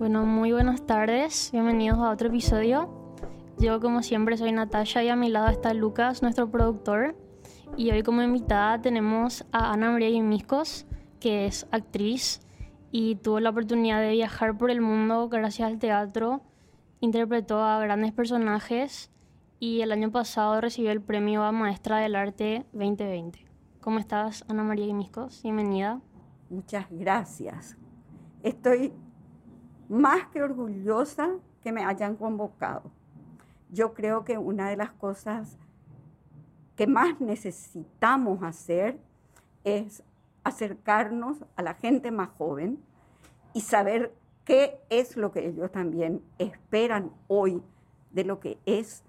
Bueno, muy buenas tardes, bienvenidos a otro episodio. Yo como siempre soy Natasha y a mi lado está Lucas, nuestro productor. Y hoy como invitada tenemos a Ana María Guimiscos, que es actriz y tuvo la oportunidad de viajar por el mundo gracias al teatro. Interpretó a grandes personajes y el año pasado recibió el premio a Maestra del Arte 2020. ¿Cómo estás, Ana María Guimiscos? Bienvenida. Muchas gracias. Estoy más que orgullosa que me hayan convocado. Yo creo que una de las cosas que más necesitamos hacer es acercarnos a la gente más joven y saber qué es lo que ellos también esperan hoy de lo que es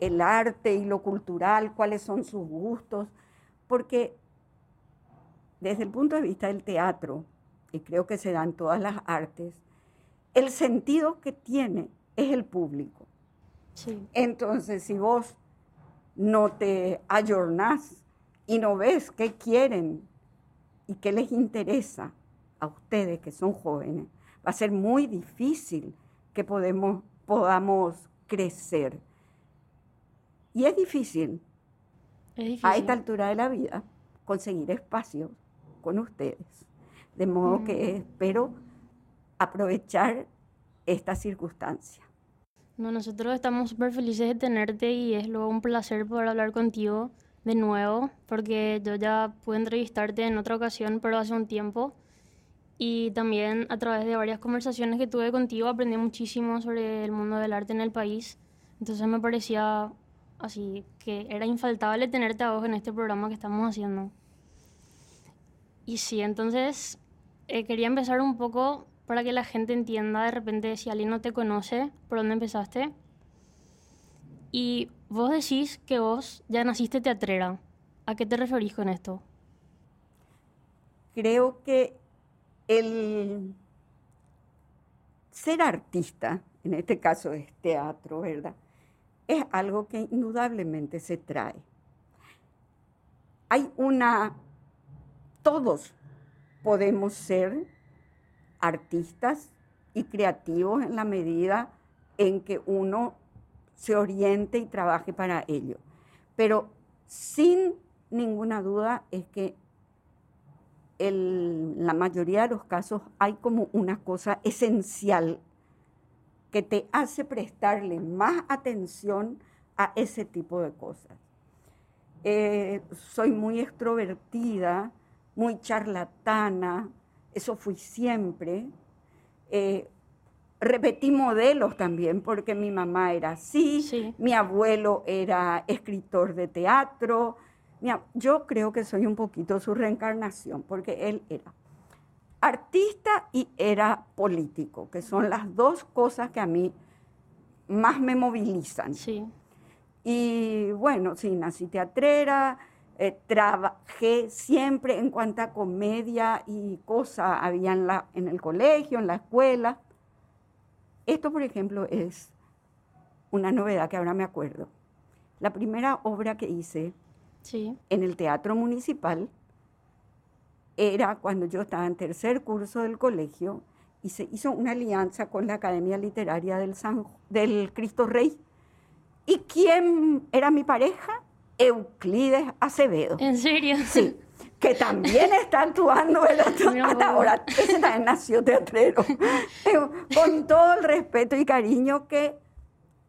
el arte y lo cultural, cuáles son sus gustos, porque desde el punto de vista del teatro, y creo que se dan todas las artes, el sentido que tiene es el público. Entonces, si vos no te ayornás y no ves qué quieren y qué les interesa a ustedes que son jóvenes, va a ser muy difícil que podemos, podamos crecer. Y es difícil, Es difícil. a esta altura de la vida conseguir espacios con ustedes. De modo que espero aprovechar esta circunstancia. No, nosotros estamos súper felices de tenerte y es luego un placer poder hablar contigo de nuevo, porque yo ya pude entrevistarte en otra ocasión, pero hace un tiempo. Y también a través de varias conversaciones que tuve contigo aprendí muchísimo sobre el mundo del arte en el país. Entonces me parecía así que era infaltable tenerte a vos en este programa que estamos haciendo. Y sí, entonces eh, quería empezar un poco para que la gente entienda de repente si alguien no te conoce, por dónde empezaste. Y vos decís que vos ya naciste teatrera. ¿A qué te referís con esto? Creo que el ser artista, en este caso es teatro, ¿verdad? Es algo que indudablemente se trae. Hay una, todos podemos ser artistas y creativos en la medida en que uno se oriente y trabaje para ello. Pero sin ninguna duda es que en la mayoría de los casos hay como una cosa esencial que te hace prestarle más atención a ese tipo de cosas. Eh, soy muy extrovertida, muy charlatana, eso fui siempre. Eh, repetí modelos también, porque mi mamá era así, Sí. mi abuelo era escritor de teatro. Yo creo que soy un poquito su reencarnación, porque él era artista y era político, que son las dos cosas que a mí más me movilizan. Sí. Y bueno, sí, nací teatrera, eh, trabajé siempre en cuanto a comedia y cosas había en, la, en el colegio, en la escuela. Esto, por ejemplo, es una novedad que ahora me acuerdo. La primera obra que hice Sí. en el Teatro Municipal era cuando yo estaba en tercer curso del colegio y se hizo una alianza con la Academia Literaria del, San, del Cristo Rey. ¿Y quién era mi pareja? Euclides Acevedo. ¿En serio? Sí, que también está actuando el otro hasta ahora. Ese también nació teatrero. Eh, Con todo el respeto y cariño que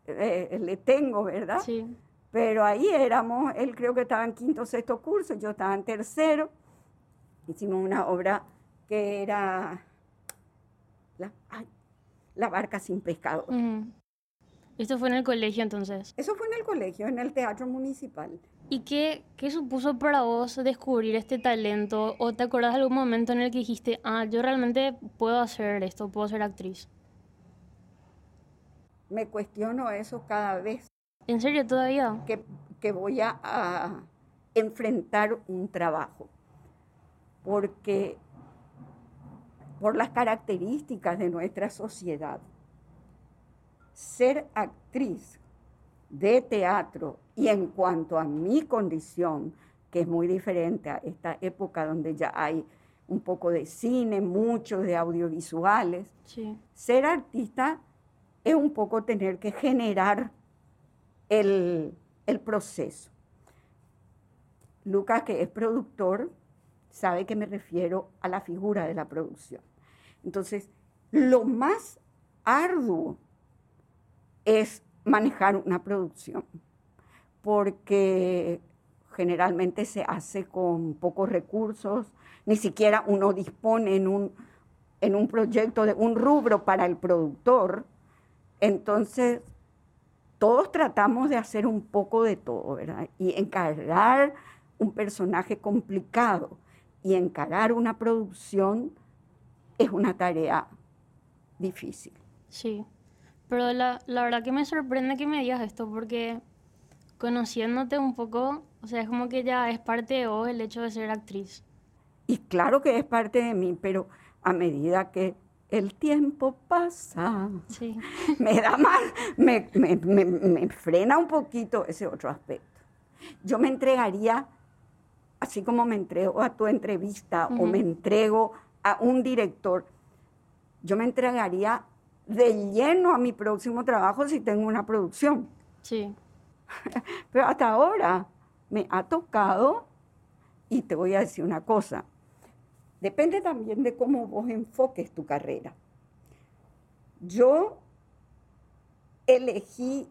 eh, le tengo, ¿verdad? Sí. Pero ahí éramos, él creo que estaba en quinto o sexto curso, yo estaba en tercero. Hicimos una obra que era la, ay, La barca sin pescado. Ujú. Esto fue en el colegio entonces. Eso fue en el colegio, en el teatro municipal. ¿Y qué, qué supuso para vos descubrir este talento? ¿O te acordás de algún momento en el que dijiste, ah, yo realmente puedo hacer esto, puedo ser actriz? Me cuestiono eso cada vez ¿En serio todavía? que, que voy a, a enfrentar un trabajo. Porque por las características de nuestra sociedad, ser actriz de teatro y en cuanto a mi condición, que es muy diferente a esta época donde ya hay un poco de cine, mucho de audiovisuales. Sí. Ser artista es un poco tener que generar el, el proceso. Lucas, que es productor, sabe que me refiero a la figura de la producción. Entonces, lo más arduo es manejar una producción, porque generalmente se hace con pocos recursos, ni siquiera uno dispone en un, en un proyecto de un rubro para el productor. Entonces, todos tratamos de hacer un poco de todo, ¿verdad? Y encargar un personaje complicado y encarar una producción es una tarea difícil. Sí, pero la, la verdad que me sorprende que me digas esto porque conociéndote un poco, o sea, es como que ya es parte de vos el hecho de ser actriz. Y claro que es parte de mí, pero a medida que el tiempo pasa, Sí, me da más, me, me- me- me frena un poquito ese otro aspecto. Yo me entregaría, así como me entrego a tu entrevista o Ujú. me entrego a un director, yo me entregaría de lleno a mi próximo trabajo si tengo una producción. sí, Pero hasta ahora me ha tocado, y te voy a decir una cosa, depende también de cómo vos enfoques tu carrera. Yo elegí,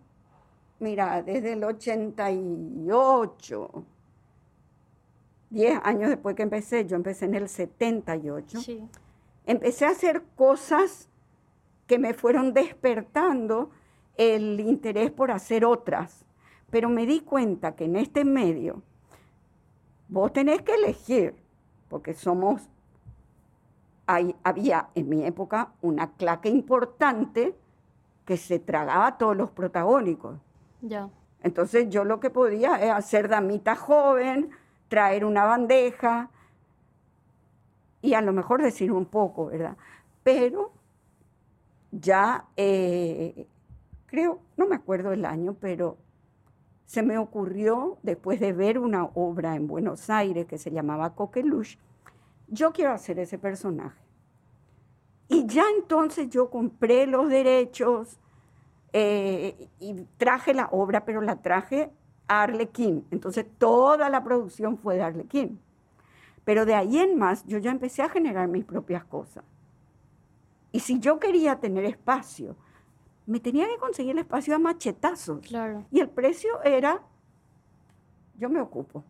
mira, desde el 88, 10 años después que empecé, yo empecé en el 78 sí, empecé a hacer cosas que me fueron despertando el interés por hacer otras. Pero me di cuenta que en este medio vos tenés que elegir, porque somos, hay- había en mi época una claque importante que se tragaba a todos los protagónicos. ya, Entonces yo lo que podía es hacer damita joven, traer una bandeja y a lo mejor decir un poco, ¿verdad? Pero ya eh, creo, no me acuerdo el año, pero se me ocurrió después de ver una obra en Buenos Aires que se llamaba Coqueluche, yo quiero hacer ese personaje. Y ya entonces yo compré los derechos eh, y traje la obra, pero la traje a Arlequín. Entonces toda la producción fue de Arlequín. Pero de ahí en más yo ya empecé a generar mis propias cosas. Y si yo quería tener espacio, me tenía que conseguir el espacio a machetazos. claro, Y el precio era, yo me ocupo,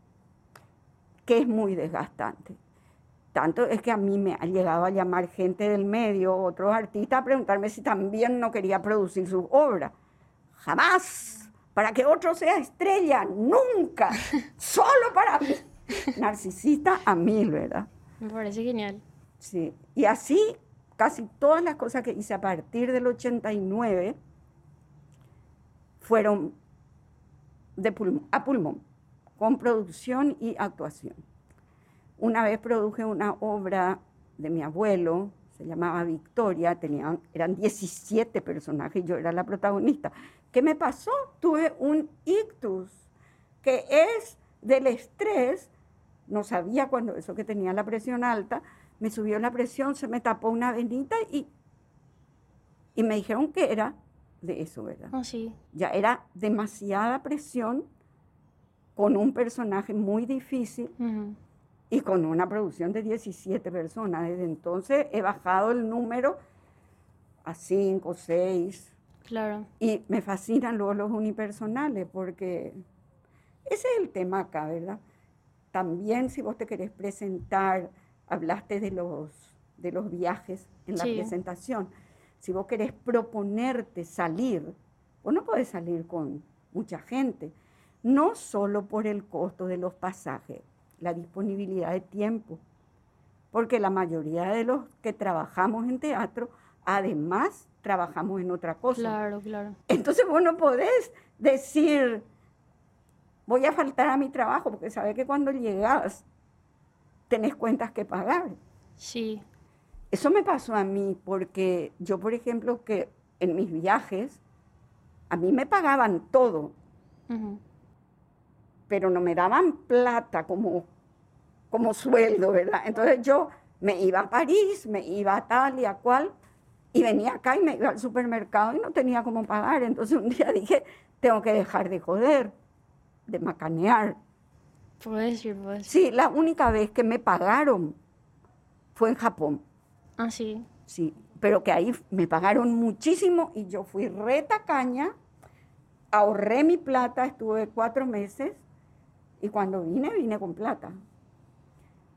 que es muy desgastante. Tanto es que a mí me ha llegado a llamar gente del medio, otros artistas, a preguntarme si también no quería producir sus obras. Jamás, para que otro sea estrella, nunca, solo para mí. Narcisista a mil, ¿verdad? me parece genial. Sí, y así casi todas las cosas que hice a partir del 89 fueron de pulmón, a pulmón, con producción y actuación. Una vez produje una obra de mi abuelo, se llamaba Victoria, tenían, eran 17 personajes yo era la protagonista. ¿Qué me pasó? Tuve un ictus, que es del estrés, no sabía cuando eso que tenía la presión alta, me subió la presión, se me tapó una venita y, y me dijeron que era de eso, ¿verdad? Oh, sí, Ya era demasiada presión con un personaje muy difícil y con una producción de 17 personas. Desde entonces he bajado el número a 5, 6 claro, y me fascinan luego los unipersonales porque ese es el tema acá, ¿verdad? También si vos te querés presentar, hablaste de los, de los viajes en la Sí. presentación. Si vos querés proponerte salir, vos no podés salir con mucha gente, no solo por el costo de los pasajes, la disponibilidad de tiempo, porque la mayoría de los que trabajamos en teatro, además trabajamos en otra cosa. claro, claro, Entonces vos no podés decir, voy a faltar a mi trabajo, porque sabes que cuando llegas tenés cuentas que pagar. sí, Eso me pasó a mí, porque yo, por ejemplo, que en mis viajes, a mí me pagaban todo, pero no me daban plata como, como sueldo, ¿verdad? Entonces yo Me iba a París, me iba a tal y a cual, y venía acá y me iba al supermercado y no tenía cómo pagar. Entonces un día dije, tengo que dejar de joder, de macanear. Puedes decir. Sí, la única vez que me pagaron fue en Japón. Ah, sí. Sí, pero que ahí me pagaron muchísimo y yo fui retacaña, ahorré mi plata, estuve cuatro meses y cuando vine, vine con plata.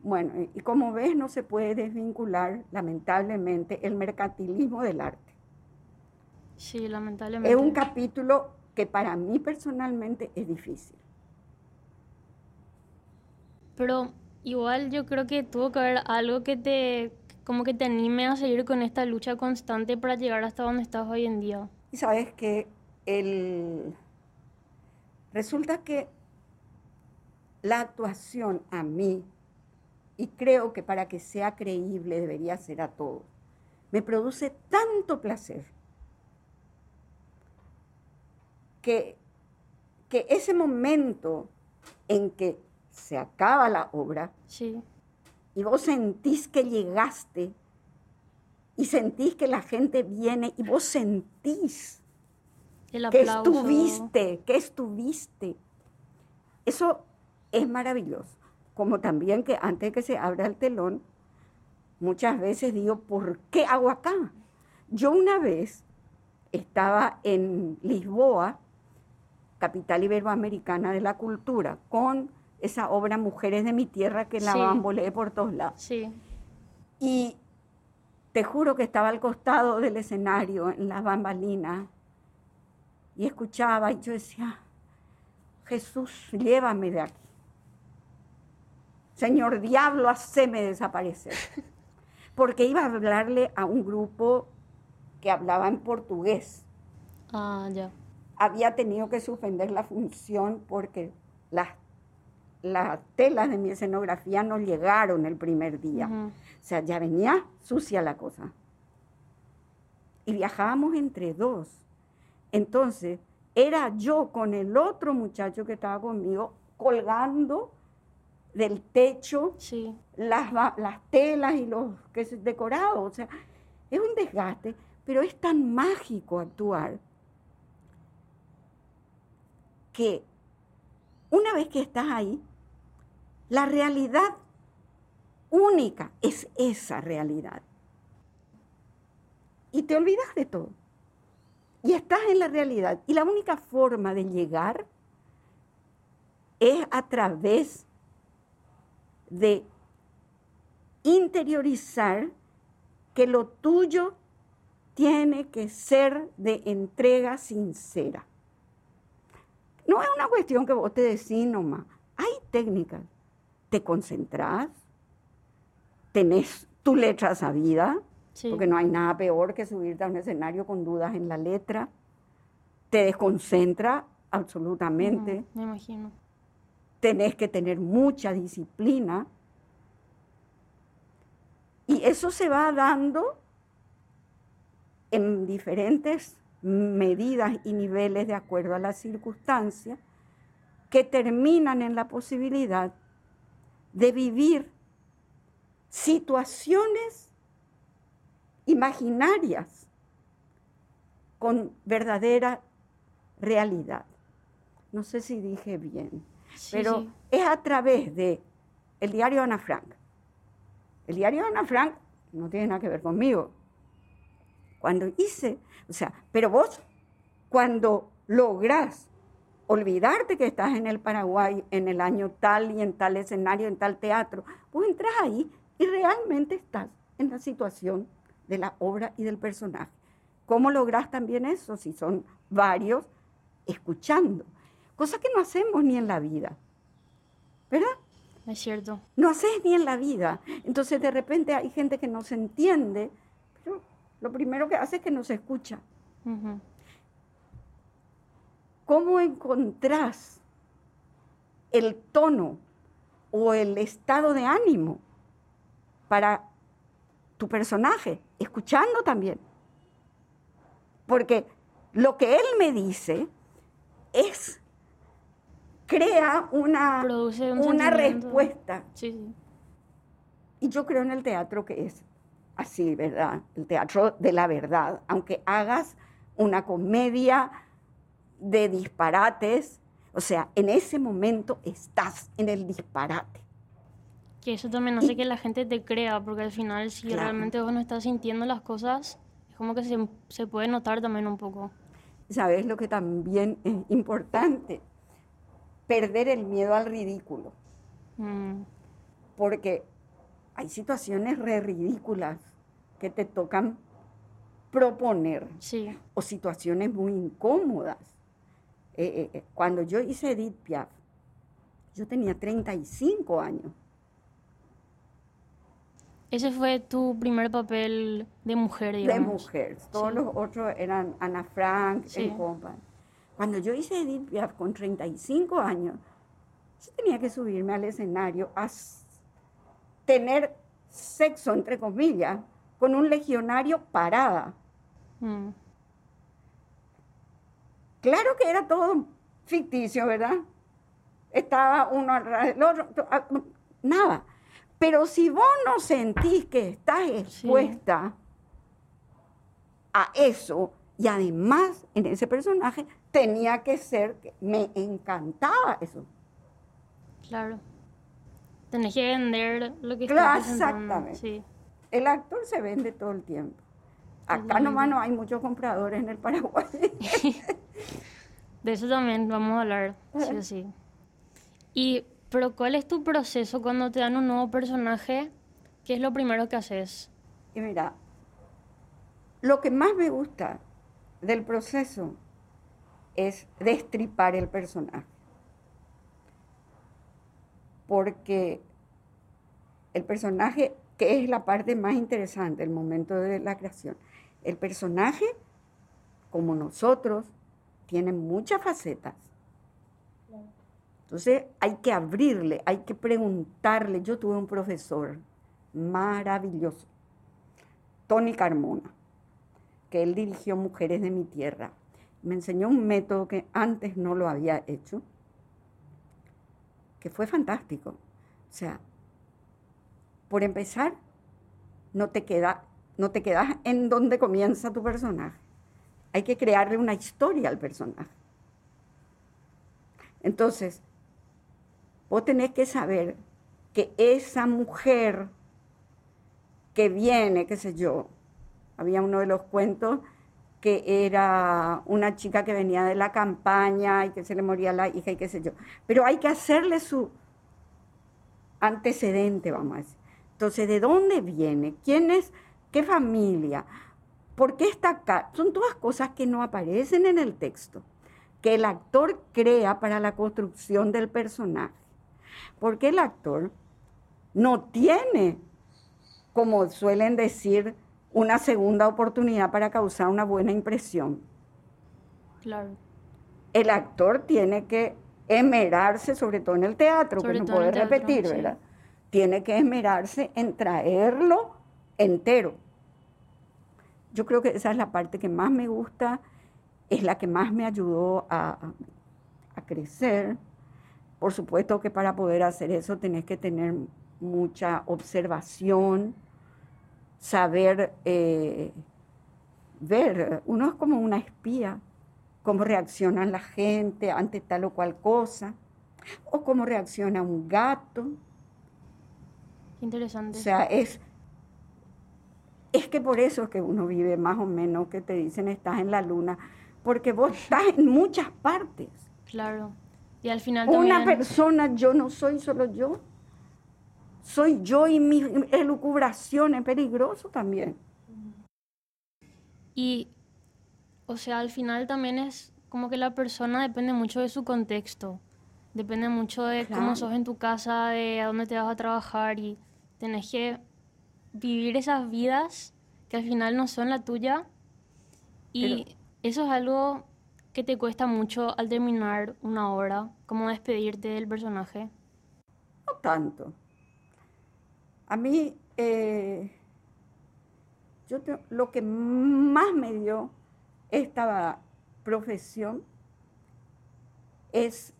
Bueno, y como ves, no se puede desvincular, lamentablemente, el mercantilismo del arte. Sí, lamentablemente. Es un capítulo que para mí personalmente es difícil. Pero igual yo creo que tuvo que haber algo que te, como que te anime a seguir con esta lucha constante para llegar hasta donde estás hoy en día. Y sabes que el... resulta que la actuación a mí, y creo que para que sea creíble debería ser a todos, me produce tanto placer que, que ese momento en que se acaba la obra Sí, y vos sentís que llegaste y sentís que la gente viene y vos sentís el que estuviste, que estuviste. Eso es maravilloso. Como también que antes de que se abra el telón, muchas veces digo, ¿por qué hago acá? Yo una vez estaba en Lisboa, capital iberoamericana de la cultura, con esa obra Mujeres de mi tierra que la Sí. bamboleé por todos lados. Sí, Y te juro que estaba al costado del escenario, en las bambalinas, y escuchaba y yo decía, Jesús, llévame de aquí. Señor diablo, haceme desaparecer. Porque iba a hablarle a un grupo que hablaba en portugués. ah, ya. Había tenido que suspender la función porque las, las telas de mi escenografía no llegaron el primer día. O sea, ya venía sucia la cosa. Y viajábamos entre dos. Entonces, era yo con el otro muchacho que estaba conmigo colgando del techo Sí, las, las telas y los que es decorado. O sea, es un desgaste, pero es tan mágico actuar que una vez que estás ahí, la realidad única es esa realidad. Y te olvidas de todo. Y estás en la realidad. Y la única forma de llegar es a través de interiorizar que lo tuyo tiene que ser de entrega sincera. No es una cuestión que vos te decís nomás. Hay técnicas. Te concentras, tenés tu letra sabida, sí. porque no hay nada peor que subirte a un escenario con dudas en la letra. Te desconcentra absolutamente Me imagino. tenés que tener mucha disciplina. Y eso se va dando en diferentes medidas y niveles de acuerdo a las circunstancias que terminan en la posibilidad de vivir situaciones imaginarias con verdadera realidad. No sé si dije bien Sí, pero sí. es a través de el diario Ana Frank. El diario Ana Frank no tiene nada que ver conmigo. Cuando hice, o sea, pero vos cuando lográs olvidarte que estás en el Paraguay en el año tal y en tal escenario, en tal teatro, vos entras ahí y realmente estás en la situación de la obra y del personaje. ¿Cómo lográs también eso si son varios escuchando? Cosa que no hacemos ni en la vida, ¿verdad? Es cierto. No haces ni en la vida. Entonces de repente hay gente que no se entiende, pero lo primero que hace es que no se escucha. ¿Cómo encontrás el tono o el estado de ánimo para tu personaje? Escuchando también. Porque lo que él me dice es, crea una, Produce un una respuesta. Sí, sí. Y yo creo en el teatro que es así, ¿verdad? El teatro de la verdad. Aunque hagas una comedia de disparates, o sea, en ese momento estás en el disparate. Que eso también hace que la gente te crea, porque al final si realmente vos no estás sintiendo las cosas, es como que se, se puede notar también un poco. ¿Sabes lo que también es importante? Perder el miedo al ridículo. Mm. Porque hay situaciones re ridículas que te tocan proponer sí. o situaciones muy incómodas. Eh, eh, eh, cuando yo hice Edith Piaf, yo tenía 35 años. Ese fue tu primer papel de mujer, digamos. De mujer. Todos los otros eran Ana Frank, sí. en Cuando yo hice Edith Piaf con 35 años, yo tenía que subirme al escenario a tener sexo, entre comillas, con un legionario parada. Mm. Claro que era todo ficticio, ¿verdad? Estaba uno al otro, nada. Pero si vos no sentís que estás expuesta a eso, y además en ese personaje tenía que ser, me encantaba eso. Claro. Tenés que vender lo que claro, Exactamente. Sí. El actor se vende todo el tiempo. Acá nomás no hay muchos compradores en el Paraguay. De eso también vamos a hablar, sí o sí. Y pero ¿cuál es tu proceso cuando te dan un nuevo personaje? ¿Qué es lo primero que haces? Y mira, lo que más me gusta del proceso es destripar el personaje. Porque el personaje, que es la parte más interesante, el momento de la creación, el personaje, como nosotros, tiene muchas facetas entonces hay que abrirle, hay que preguntarle. Yo tuve un profesor maravilloso, Tony Carmona, que él dirigió Mujeres de mi Tierra. Me enseñó un método que antes no lo había hecho, que fue fantástico. O sea, por empezar, no te, queda, no te quedas en donde comienza tu personaje. Hay que crearle una historia al personaje. Entonces, vos tenés que saber que esa mujer que viene, qué sé yo, había uno de los cuentos que era una chica que venía de la campaña y que se le moría la hija y qué sé yo. Pero hay que hacerle su antecedente, vamos a decir. Entonces, ¿de dónde viene? ¿Quién es? ¿Qué familia? ¿Por qué está acá? Son todas cosas que no aparecen en el texto, que el actor crea para la construcción del personaje. Porque el actor no tiene, como suelen decir, una segunda oportunidad para causar una buena impresión. Claro. El actor tiene que esmerarse, sobre todo en el teatro, que no puede repetir, ¿verdad? Tiene que esmerarse en traerlo entero. Yo creo que esa es la parte que más me gusta, es la que más me ayudó a, a crecer por supuesto que para poder hacer eso tenés que tener mucha observación, saber eh, ver. Uno es como una espía, cómo reacciona la gente ante tal o cual cosa, o cómo reacciona un gato. Interesante. O sea, es, es que por eso es que uno vive más o menos, que te dicen estás en la luna, porque vos estás en muchas partes. Claro. Y al final Una persona, yo no soy solo yo. Soy yo y mi elucubración es peligroso también. Y, o sea, al final también es como que la persona depende mucho de su contexto. Depende mucho de cómo sos en tu casa, de a dónde te vas a trabajar y tenés que vivir esas vidas que al final no son la tuya. Y eso es algo ¿Qué te cuesta mucho al terminar una obra? ¿Cómo despedirte del personaje? No tanto. A mí, eh, yo lo que más me dio esta profesión es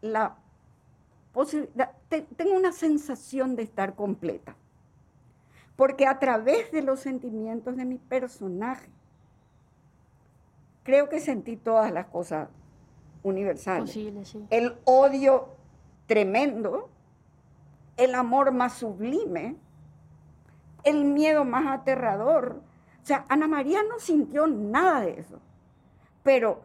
la posibilidad, tengo una sensación de estar completa. Porque a través de los sentimientos de mi personaje, creo que sentí todas las cosas universales. Posible, sí. El odio tremendo, el amor más sublime, el miedo más aterrador. O sea, Ana María no sintió nada de eso. Pero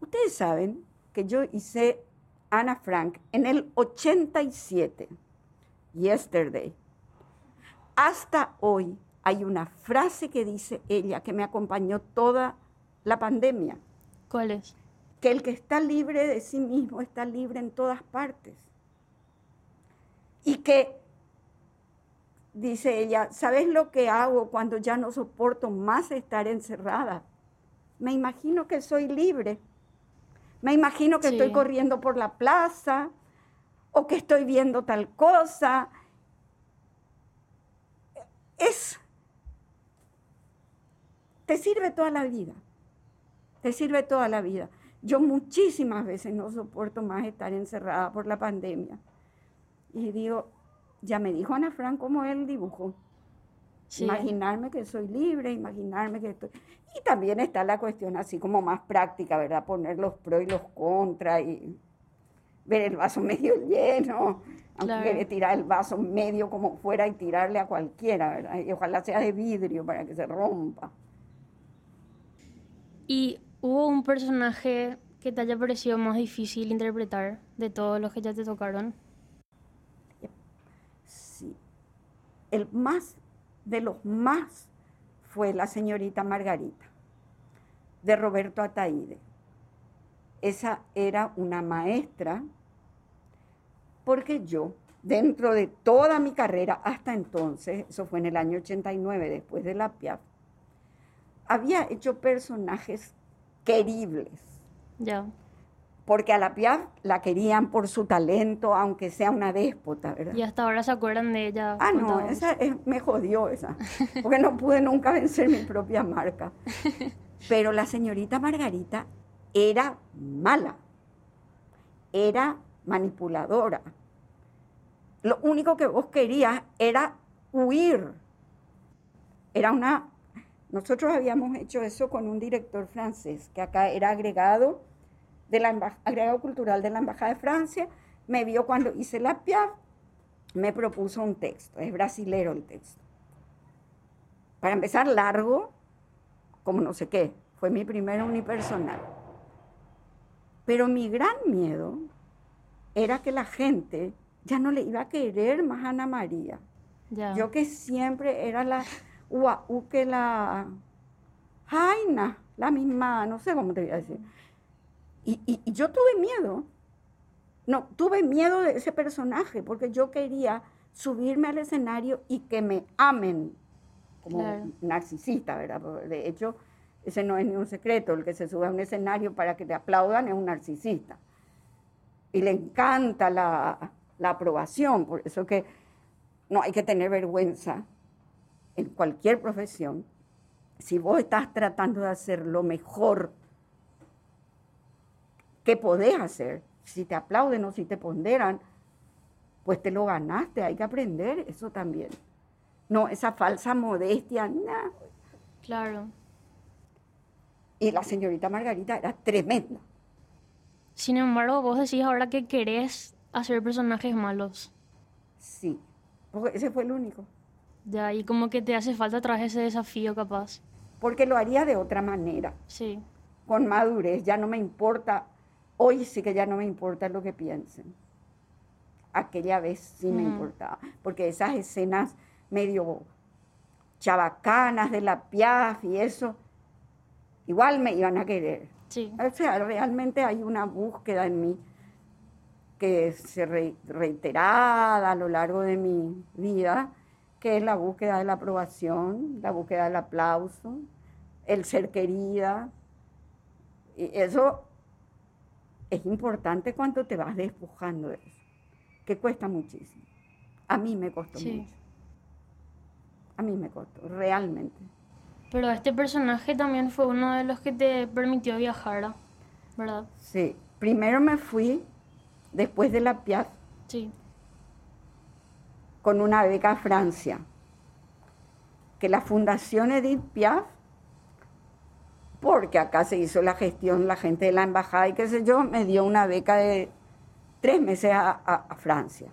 ustedes saben que yo hice Ana Frank en el 87, yesterday. Hasta hoy hay una frase que dice ella que me acompañó toda la pandemia. ¿Cuál es? Que el que está libre de sí mismo está libre en todas partes. Y que, dice ella, ¿sabes lo que hago cuando ya no soporto más estar encerrada? Me imagino que soy libre. Me imagino que Sí. estoy corriendo por la plaza o que estoy viendo tal cosa. Es, te sirve toda la vida, te sirve toda la vida. Yo muchísimas veces no soporto más estar encerrada por la pandemia. Y digo, ya me dijo Ana Fran cómo él dibujó. Sí. Imaginarme que soy libre, imaginarme que estoy... Y también está la cuestión así como más práctica, ¿verdad? Poner los pros y los contras y ver el vaso medio lleno, aunque Claro. tirar el vaso medio como fuera y tirarle a cualquiera, ¿verdad? Y ojalá sea de vidrio para que se rompa. ¿Y hubo un personaje que te haya parecido más difícil interpretar de todos los que ya te tocaron? Sí. El más, de los más, fue la señorita Margarita, de Roberto Ataíde. Esa era una maestra, porque yo, dentro de toda mi carrera hasta entonces, eso fue en el año 89, después de la Piaf, había hecho personajes queribles Ya. porque a la Piaf la querían por su talento, aunque sea una déspota, ¿verdad? Y hasta ahora se acuerdan de ella. Ah, no, esa es- me jodió esa, porque no pude nunca vencer mi propia marca. Pero la señorita Margarita era mala, era manipuladora. Lo único que vos querías era huir. Era una... Nosotros habíamos hecho eso con un director francés, que acá era agregado, de la agregado cultural de la Embajada de Francia. Me vio cuando hice la Piaf, me propuso un texto, es brasilero el texto. Para empezar, largo, como no sé qué, fue mi primer unipersonal. Pero mi gran miedo era que la gente ya no le iba a querer más a Ana María. Yo que siempre era la UAU que la Jaina, la misma, no sé cómo te voy a decir. Y, y- y yo tuve miedo. No, tuve miedo de ese personaje porque yo quería subirme al escenario y que me amen como Claro. narcisista, ¿verdad? De hecho, ese no es ni un secreto. El que se sube a un escenario para que le aplaudan es un narcisista. Y le encanta la, la aprobación. Por eso que no hay que tener vergüenza en cualquier profesión. Si vos estás tratando de hacer lo mejor que podés hacer, si te aplauden o si te ponderan, pues te lo ganaste, hay que aprender eso también. No, esa falsa modestia, nah. Claro. Y la señorita Margarita era tremenda. Sin embargo, vos decís ahora que querés hacer personajes malos. Sí, porque ese fue el único. Ya, y como que te hace falta traer ese desafío capaz. Porque lo haría de otra manera, Sí. con madurez. Ya no me importa, hoy sí que ya no me importa lo que piensen. Aquella vez sí me importaba, porque esas escenas medio chabacanas de la Piaf y eso, igual me iban a querer. Sí. O sea, realmente hay una búsqueda en mí que se re- reiterada a lo largo de mi vida, que es la búsqueda de la aprobación, la búsqueda del aplauso, el ser querida. Y eso es importante cuando te vas despojando de eso, que cuesta muchísimo. A mí me costó Sí. mucho. A mí me costó, realmente. Pero este personaje también fue uno de los que te permitió viajar, ¿verdad? Sí, primero me fui, después de la Piaf, Sí. con una beca a Francia. que la Fundación Edith Piaf, porque acá se hizo la gestión, la gente de la embajada y qué sé yo, me dio una beca de tres meses a, a Francia.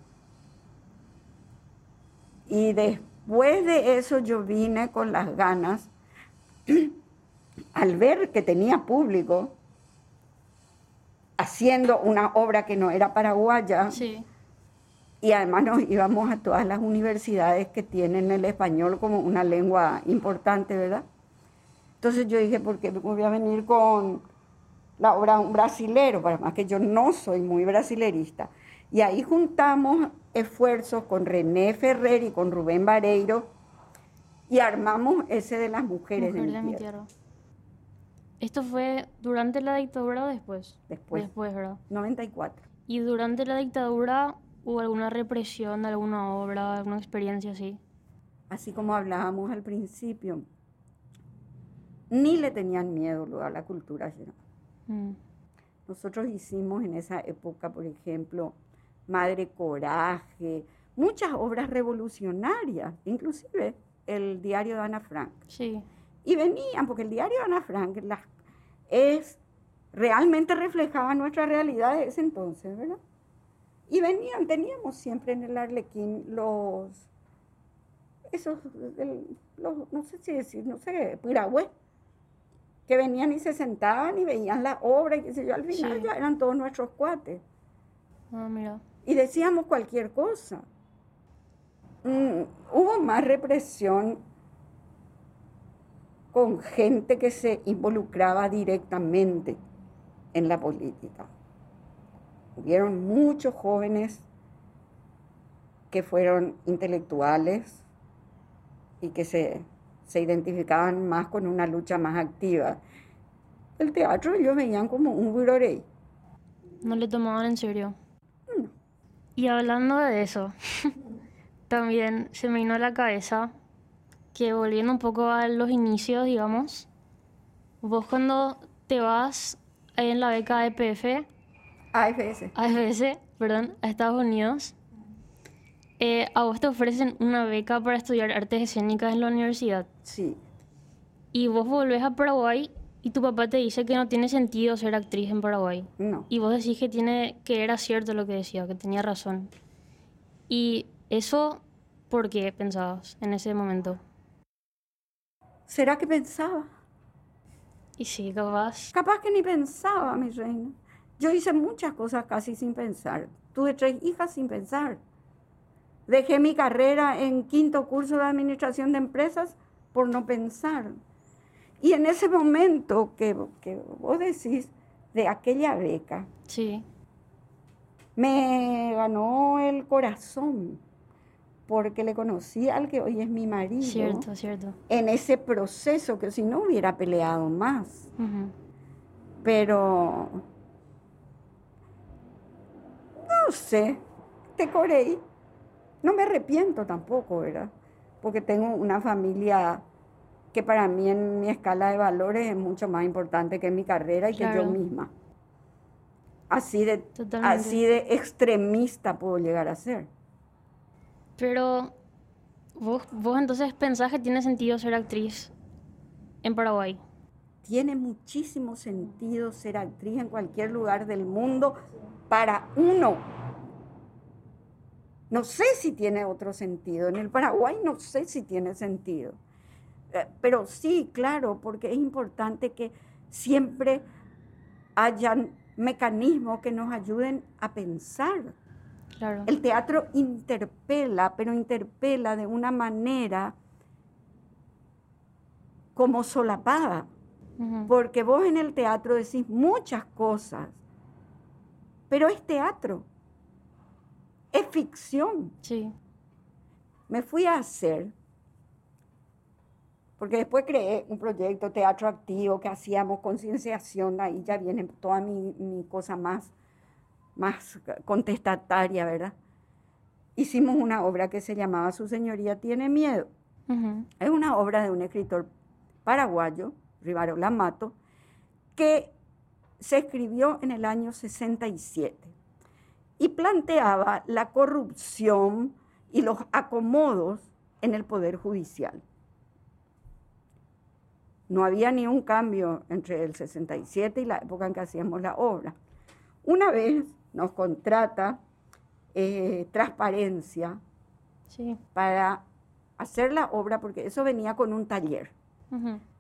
Y después de eso yo vine con las ganas, al ver que tenía público, haciendo una obra que no era paraguaya. Sí. Y además nos íbamos a todas las universidades que tienen el español como una lengua importante, ¿verdad? Entonces yo dije, ¿por qué voy a venir con la obra de un brasilero? Para más que yo no soy muy brasilerista. Y ahí juntamos esfuerzos con René Ferrer y con Rubén Vareiro y armamos ese de las mujeres Mujer de, de mi mi tierra. tierra. ¿Esto fue durante la dictadura o después? Después, Después, ¿verdad? 94. ¿Y durante la dictadura hubo alguna represión de alguna obra, alguna experiencia así? Así como hablábamos al principio, ni le tenían miedo a la cultura llena. Mm, Nosotros hicimos en esa época, por ejemplo, Madre Coraje, muchas obras revolucionarias, inclusive el diario de Ana Frank. Sí, Y venían, porque el diario de Ana Frank las- es, realmente reflejaba nuestra realidad de ese entonces, ¿verdad? Y venían, teníamos siempre en el Arlequín los, esos, el- los, no sé si decir, no sé, piragüe, que venían y se sentaban y veían la obra y qué sé yo, al final Sí. ya eran todos nuestros cuates. ah, mira. Y decíamos cualquier cosa. Mm, hubo más represión con gente que se involucraba directamente en la política. Hubieron muchos jóvenes que fueron intelectuales y que se, se identificaban más con una lucha más activa. El teatro ellos veían como un burorey. No le tomaban en serio. No. Y hablando de eso, también se me vino a la cabeza que volviendo un poco a los inicios, digamos, vos cuando te vas en la beca E EPF, AFS. AFS, perdón, a Estados Unidos, eh, a vos te ofrecen una beca para estudiar artes escénicas en la universidad. Sí. Y vos volvés a Paraguay y tu papá te dice que no tiene sentido ser actriz en Paraguay. No. Y vos decís que, tiene, que era cierto lo que decía, que tenía razón. Y eso, ¿por qué pensabas en ese momento? ¿Será que pensaba? Y sí, capaz. Capaz que ni pensaba, mi reina. Yo hice muchas cosas casi sin pensar. Tuve tres hijas sin pensar. Dejé mi carrera en quinto curso de administración de empresas por no pensar. Y en ese momento que, que vos decís de aquella beca, Sí, me ganó el corazón porque le conocí al que hoy es mi marido cierto, cierto. en ese proceso que si no hubiera peleado más. Ujú. Pero no sé, te coré. No me arrepiento tampoco, ¿verdad? Porque tengo una familia que para mí en mi escala de valores es mucho más importante que mi carrera y que yo misma. Así de, Totalmente. así de extremista puedo llegar a ser. Pero vos, vos entonces pensás que tiene sentido ser actriz en Paraguay. Tiene muchísimo sentido ser actriz en cualquier lugar del mundo para uno. No sé si tiene otro sentido. En el Paraguay no sé si tiene sentido. Eh, Pero sí, claro, porque es importante que siempre hayan mecanismos que nos ayuden a pensar. Claro. El teatro interpela, pero interpela de una manera como solapada. Porque vos en el teatro decís muchas cosas, pero es teatro, es ficción. Sí, Me fui a hacer, porque después creé un proyecto teatro activo que hacíamos concienciación, ahí ya viene toda mi, mi cosa más, más contestataria, ¿verdad? Hicimos una obra que se llamaba Su Señoría tiene miedo. Es una obra de un escritor paraguayo, Rivarola Mato, que se escribió en el año 67 y planteaba la corrupción y los acomodos en el Poder Judicial. No había ni un cambio entre el 67 y la época en que hacíamos la obra. Una vez nos contrata eh, Transparencia Sí. para hacer la obra, porque eso venía con un taller.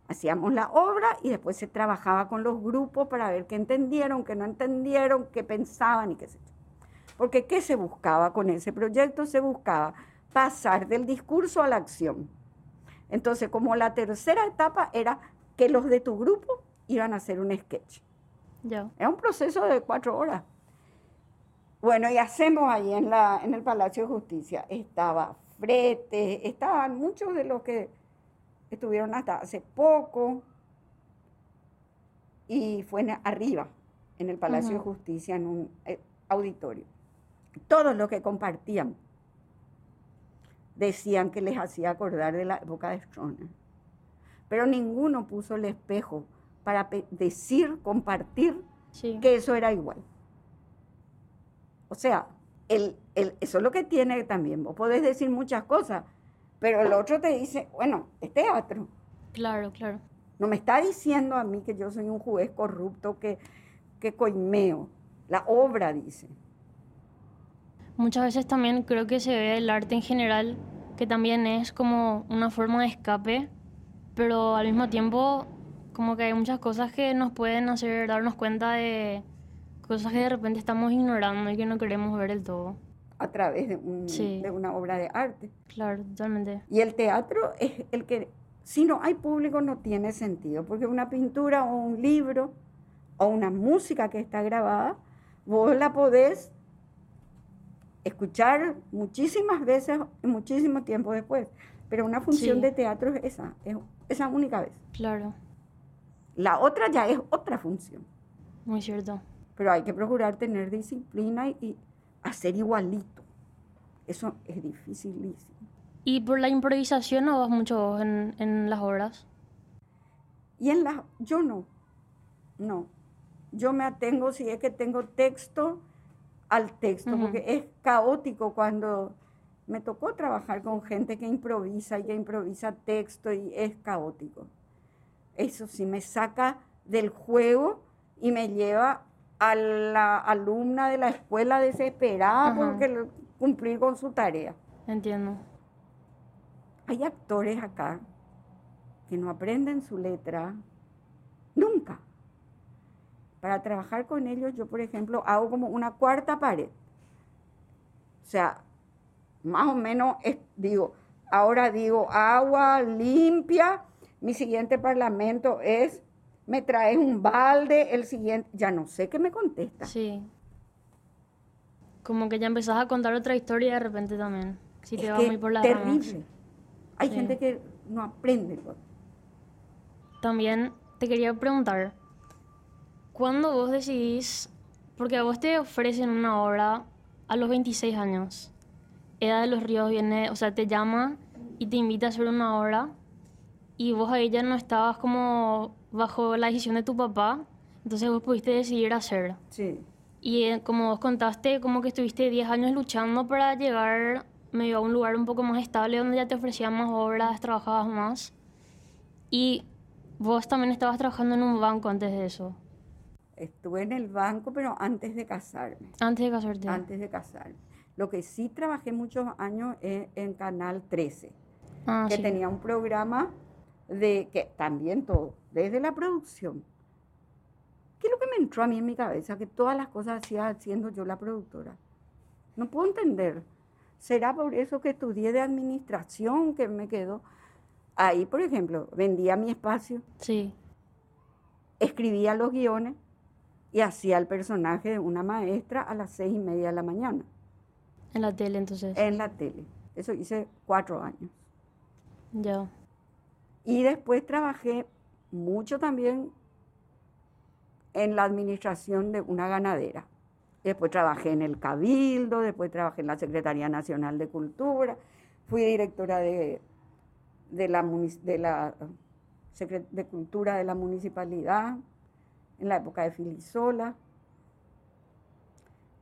Hacíamos la obra y después se trabajaba con los grupos para ver qué entendieron, qué no entendieron, qué pensaban y qué sé yo. Porque ¿qué se buscaba con ese proyecto? Se buscaba pasar del discurso a la acción. Entonces, como la tercera etapa era que los de tu grupo iban a hacer un sketch. Era un proceso de cuatro horas. Bueno, y hacemos ahí en, la, en el Palacio de Justicia. Estaba Frete, estaban muchos de los que estuvieron hasta hace poco. Y fue en- arriba, en el Palacio de. Justicia, en un eh, auditorio. Todos los que compartían decían que les hacía acordar de la época de Stroner. Pero ninguno puso el espejo para decir, compartir Sí. que eso era igual. O sea, el, el- eso es lo que tiene también. Vos podés decir muchas cosas, pero el otro te dice, bueno, es teatro. Claro, claro. No me está diciendo a mí que yo soy un juez corrupto que, que coimeo. La obra dice. Muchas veces también creo que se ve el arte en general, que también es como una forma de escape, pero al mismo tiempo como que hay muchas cosas que nos pueden hacer darnos cuenta de cosas que de repente estamos ignorando y que no queremos ver del todo. a través de, un- Sí. de una obra de arte. Claro, totalmente. Y el teatro es el que, si no hay público, no tiene sentido, porque una pintura o un libro o una música que está grabada, vos la podés escuchar muchísimas veces y muchísimo tiempo después. Pero una función Sí. de teatro es esa, es esa única vez. Claro, La otra ya es otra función. muy cierto. Pero hay que procurar tener disciplina y, y hacer igualito. Eso es dificilísimo. ¿Y por la improvisación no vas mucho vos en, en las obras? Y en la, yo no, no. Yo me atengo, si es que tengo texto, al texto, porque es caótico cuando me tocó trabajar con gente que improvisa y que improvisa texto y es caótico. Eso sí me saca del juego y me lleva a la alumna de la escuela desesperada Ajá. porque cumplir con su tarea. Entiendo. Hay actores acá que no aprenden su letra nunca. Para trabajar con ellos, yo, por ejemplo, hago como una cuarta pared. O sea, más o menos es- digo, ahora digo agua limpia, mi siguiente parlamento es, me traes un balde, el siguiente, ya no sé qué me contesta. Sí. Como que ya empezás a contar otra historia de repente también. Si te es que muy por las terrible. ramas. Hay Sí. gente que no aprende. pues. También te quería preguntar, ¿cuándo vos decidís, porque a vos te ofrecen una obra a los 26 años, Eda de los Ríos viene, o sea, te llama y te invita a hacer una obra y vos ahí ya no estabas como bajo la decisión de tu papá, entonces vos pudiste decidir hacer. Sí. Y eh, como vos contaste, como que estuviste 10 años luchando para llegar medio a un lugar un poco más estable donde ya te ofrecían más obras, trabajabas más. Y vos también estabas trabajando en un banco antes de eso, Estuve en el banco, pero antes de casarme. antes de casarte. Antes de casarme. Lo que sí trabajé muchos años es en Canal 13, Ah, que sí. tenía un programa de que también todo, desde la producción. ¿Qué es lo que me entró a mí en mi cabeza? Que todas las cosas hacía siendo yo la productora. No puedo entender. ¿Será por eso que estudié de administración que me quedó? Ahí, por ejemplo, vendía mi espacio, Sí, escribía los guiones y hacía el personaje de una maestra a las seis y media de la mañana en la tele entonces. en la tele. Eso hice cuatro años. Ya. Y después trabajé mucho también en la administración de una ganadera. Después trabajé en el Cabildo, después trabajé en la Secretaría Nacional de Cultura, fui directora de, de, la, de, la de Cultura de la Municipalidad en la época de Filisola.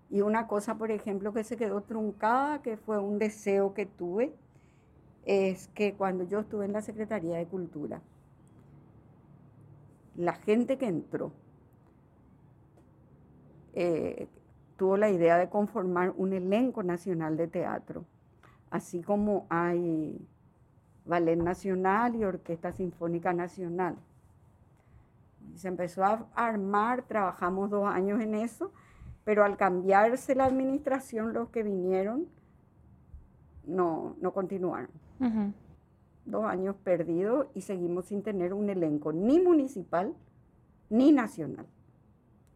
Y una cosa, por ejemplo, que se quedó truncada, que fue un deseo que tuve, es que cuando yo estuve en la Secretaría de Cultura, la gente que entró eh, tuvo la idea de conformar un elenco nacional de teatro, así como hay Ballet Nacional y Orquesta Sinfónica Nacional. Se empezó a armar, trabajamos dos años en eso, pero al cambiarse la administración, los que vinieron no, no continuaron. Dos años perdidos y seguimos sin tener un elenco ni municipal ni nacional.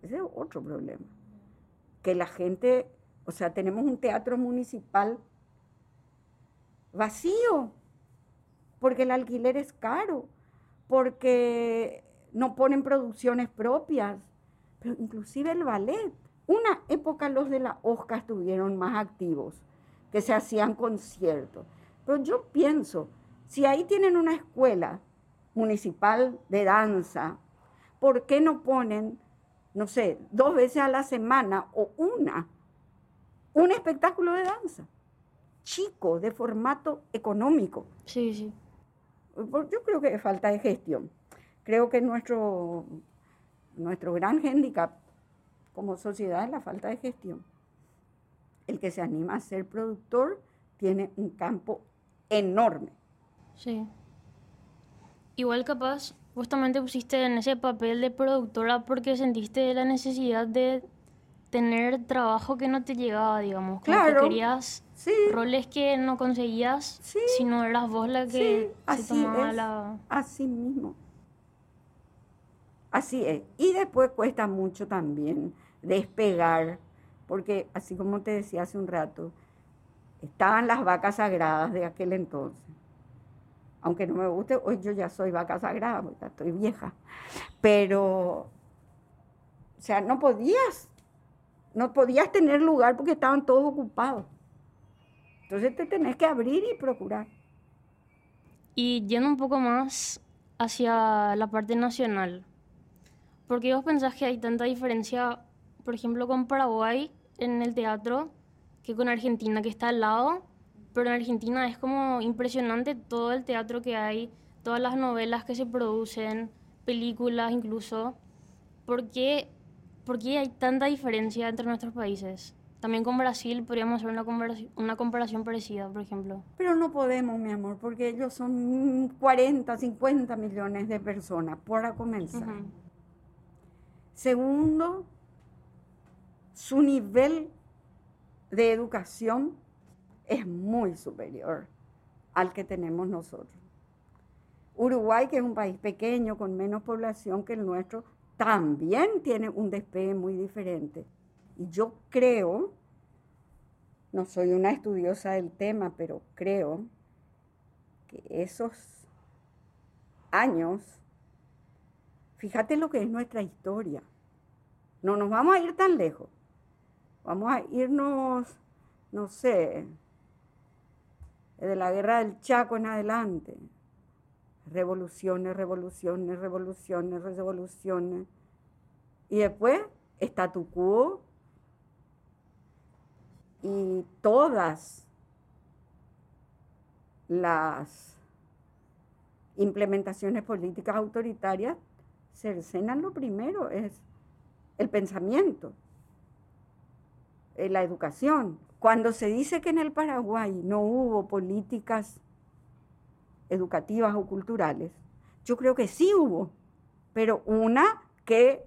Ese es otro problema. Que la gente, o sea, tenemos un teatro municipal vacío, porque el alquiler es caro, porque no ponen producciones propias, pero inclusive el ballet. Una época los de la OSCA estuvieron más activos, que se hacían conciertos. Pero yo pienso, si ahí tienen una escuela municipal de danza, ¿por qué no ponen, no sé, dos veces a la semana o una, un espectáculo de danza? Chico, de formato económico. Sí, sí. Yo creo que es falta de gestión. Creo que nuestro, nuestro gran hándicap como sociedad es la falta de gestión. El que se anima a ser productor tiene un campo enorme. Sí. Igual capaz, justamente pusiste en ese papel de productora porque sentiste la necesidad de tener trabajo que no te llegaba, digamos. claro. Que querías roles que no conseguías sí. si no eras vos la que se tomaba la... Así mismo. Así es. Y después cuesta mucho también despegar, porque así como te decía hace un rato, estaban las vacas sagradas de aquel entonces. Aunque no me guste, hoy yo ya soy vaca sagrada, porque estoy vieja. Pero, o sea, no podías, no podías tener lugar porque estaban todos ocupados. Entonces te tenés que abrir y procurar. Y yendo un poco más hacia la parte nacional, ¿por qué vos pensás que hay tanta diferencia, por ejemplo, con Paraguay en el teatro que con Argentina, que está al lado? Pero en Argentina es como impresionante todo el teatro que hay, todas las novelas que se producen, películas incluso. ¿Por qué, por qué hay tanta diferencia entre nuestros países? También con Brasil podríamos hacer una comparación, una comparación parecida, por ejemplo. Pero no podemos, mi amor, porque ellos son 40, 50 millones de personas, para comenzar. Segundo, su nivel de educación es muy superior al que tenemos nosotros. Uruguay, que es un país pequeño, con menos población que el nuestro, también tiene un despegue muy diferente. Y yo creo, no soy una estudiosa del tema, pero creo que esos años, fíjate lo que es nuestra historia. No nos vamos a ir tan lejos. Vamos a irnos, no sé, de la guerra del Chaco en adelante. Revoluciones, revoluciones, revoluciones, revoluciones. Y después, statu quo, y todas las implementaciones políticas autoritarias cercenan lo primero, es el pensamiento, la educación. Cuando se dice que en el Paraguay no hubo políticas educativas o culturales, yo creo que sí hubo, pero una que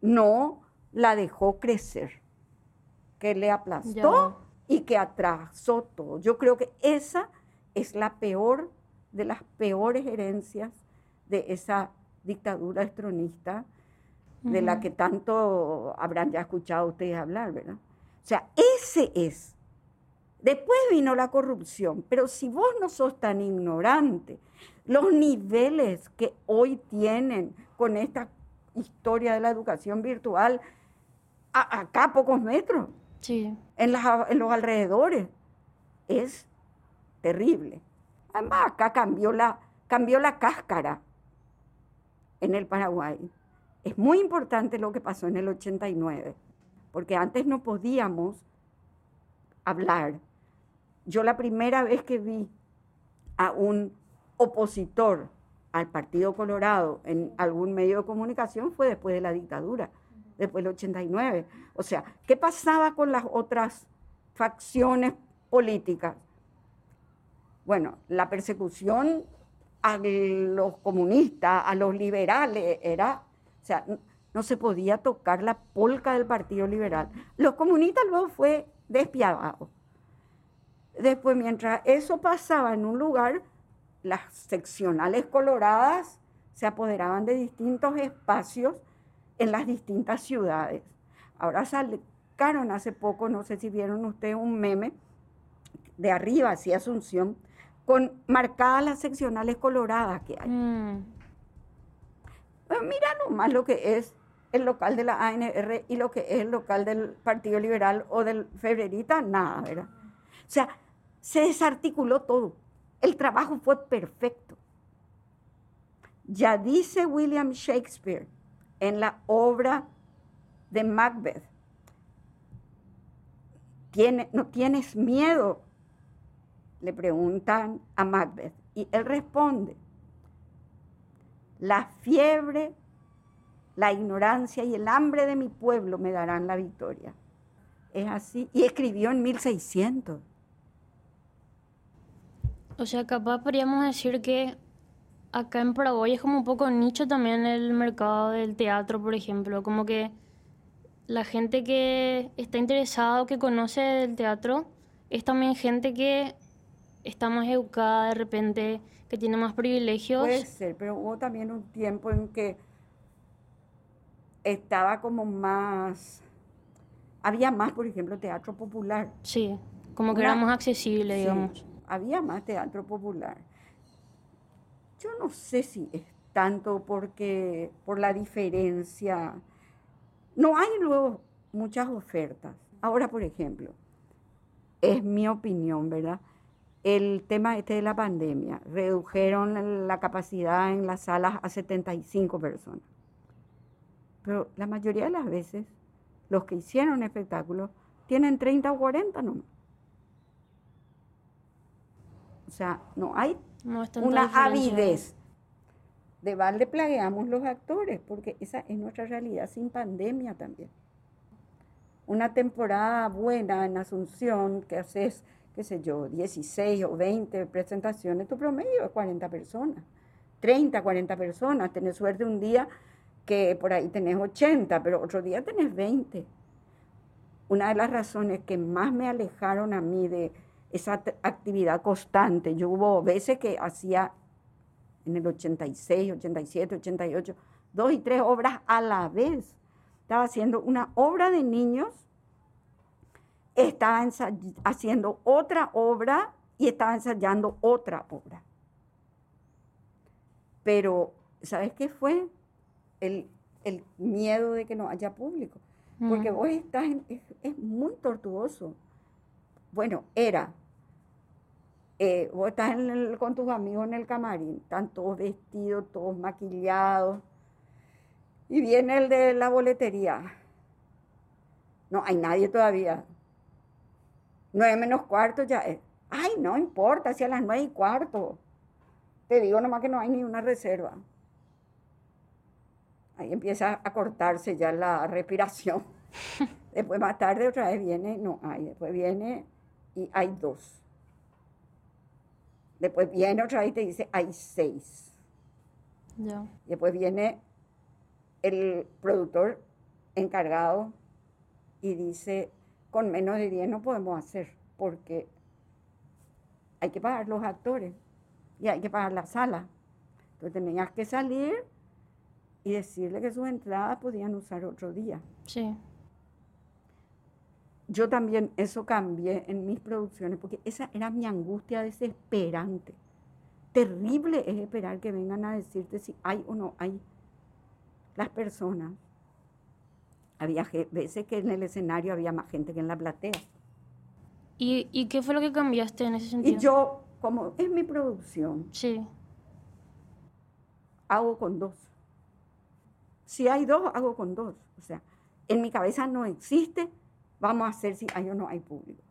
no la dejó crecer que le aplastó y que atrasó todo. Yo creo que esa es la peor de las peores herencias de esa dictadura estronista de la que tanto habrán ya escuchado ustedes hablar, ¿verdad? O sea, ese es. Después vino la corrupción, pero si vos no sos tan ignorante, los niveles que hoy tienen con esta historia de la educación virtual, acá a pocos metros, en, en los alrededores. Es terrible. Además, acá cambió la, cambió la cáscara en el Paraguay. Es muy importante lo que pasó en el 89, porque antes no podíamos hablar. Yo la primera vez que vi a un opositor al Partido Colorado en algún medio de comunicación fue después de la dictadura, después del 89. O sea, ¿qué pasaba con las otras facciones políticas? Bueno, la persecución a los comunistas, a los liberales, era, o sea, no se podía tocar la polca del Partido Liberal. Los comunistas luego fue despiadado. Después, mientras eso pasaba en un lugar, las seccionales coloradas se apoderaban de distintos espacios en las distintas ciudades. Ahora sacaron hace poco, no sé si vieron ustedes un meme de arriba hacia Asunción, con marcadas las seccionales coloradas que hay. Mm. Pues mira nomás lo que es el local de la ANR y lo que es el local del Partido Liberal o del Febrerita, nada, ¿verdad? O sea, se desarticuló todo. El trabajo fue perfecto. Ya dice William Shakespeare en la obra de Macbeth, ¿no tienes miedo? Le preguntan a Macbeth y él responde, la fiebre, la ignorancia y el hambre de mi pueblo me darán la victoria. Es así. Y escribió en 1600. O sea, capaz podríamos decir que acá en Paraguay es como un poco nicho también el mercado del teatro, por ejemplo. Como que la gente que está interesada o que conoce el teatro es también gente que está más educada de repente, que tiene más privilegios. Puede ser, pero hubo también un tiempo en que estaba como más... Había más, por ejemplo, teatro popular. Sí, como que era más accesible, digamos había más teatro popular. Yo no sé si es tanto porque por la diferencia. No hay luego muchas ofertas. Ahora, por ejemplo, es mi opinión, ¿verdad? El tema este de la pandemia, redujeron la capacidad en las salas a 75 personas. Pero la mayoría de las veces, los que hicieron espectáculos tienen 30 o 40 nomás. O sea, no hay una avidez. De balde plagueamos los actores, porque esa es nuestra realidad sin pandemia también. Una temporada buena en Asunción, que haces, qué sé yo, 16 o 20 presentaciones, tu promedio es 40 personas. 30, 40 personas. Tenés suerte un día que por ahí tenés 80, pero otro día tenés 20. Una de las razones que más me alejaron a mí de, esa actividad constante. Yo hubo veces que hacía en el 86, 87, 88, dos y tres obras a la vez. Estaba haciendo una obra de niños, estaba haciendo otra obra y estaba ensayando otra obra. Pero, ¿sabes qué fue? El, miedo de que no haya público. Porque vos estás, es, es muy tortuoso. Bueno, era eh, vos estás con tus amigos en el camarín, están todos vestidos, todos maquillados, y viene el de la boletería. No, hay nadie todavía. Nueve menos cuarto ya es. Ay, no importa, si a las nueve y cuarto. Te digo nomás que no hay ni una reserva. Ahí empieza a cortarse ya la respiración. Después más tarde otra vez viene, no hay, después viene y hay dos. Después viene otra vez y te dice, hay seis. Después viene el productor encargado y dice, con menos de 10 no podemos hacer, porque hay que pagar los actores y hay que pagar la sala. Entonces tenías que salir y decirle que sus entradas podían usar otro día. Sí yo también eso cambié en mis producciones, porque esa era mi angustia desesperante. Terrible es esperar que vengan a decirte si hay o no hay las personas. Había veces que en el escenario había más gente que en la platea. ¿Y, ¿Y, qué fue lo que cambiaste en ese sentido? Y yo, como es mi producción, sí. hago con dos. Si hay dos, hago con dos. O sea, en mi cabeza no existe vamos a hacer si hay o no hay público.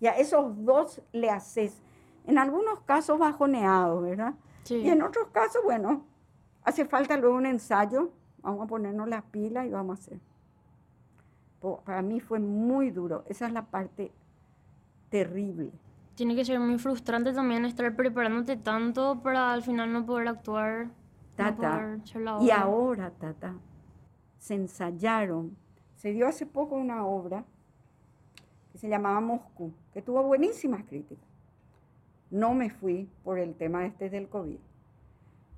Y a esos dos le haces, en algunos casos bajoneados, ¿verdad? Sí. Y en otros casos, bueno, hace falta luego un ensayo, vamos a ponernos las pilas y vamos a hacer. Para mí fue muy duro, esa es la parte terrible. Tiene que ser muy frustrante también estar preparándote tanto para al final no poder actuar, Tata. Y ahora, Tata, se ensayaron. Se dio hace poco una obra que se llamaba Moscú, que tuvo buenísimas críticas. No me fui por el tema este del COVID.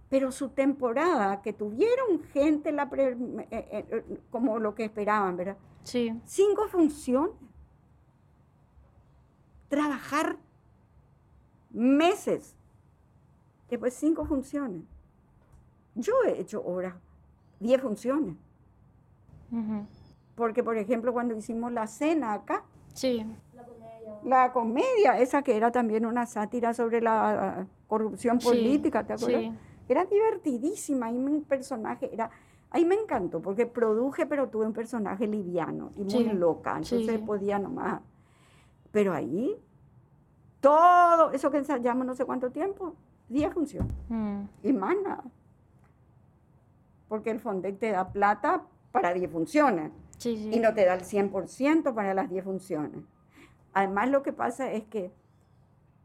Pero su temporada, que tuvieron gente la pre- eh, eh, como lo que esperaban, ¿verdad? Sí, Cinco funciones. Trabajar meses. Después cinco funciones. Yo he hecho horas, diez funciones. ujú. Porque, por ejemplo, cuando hicimos la cena acá, sí, la comedia, esa que era también una sátira sobre la corrupción Sí, política, ¿te acuerdas? sí. Era divertidísima. Ahí mi personaje era. Ahí me encantó, porque produje, pero tuve un personaje liviano y muy Sí, loca. sí, Entonces sí. podía nomás. Pero ahí, todo eso que ensayamos no sé cuánto tiempo, 10 funciones mm, y más nada. Porque el Fondec te da plata para 10 funciones sí, sí. y no te da el 100% para las 10 funciones. Además, lo que pasa es que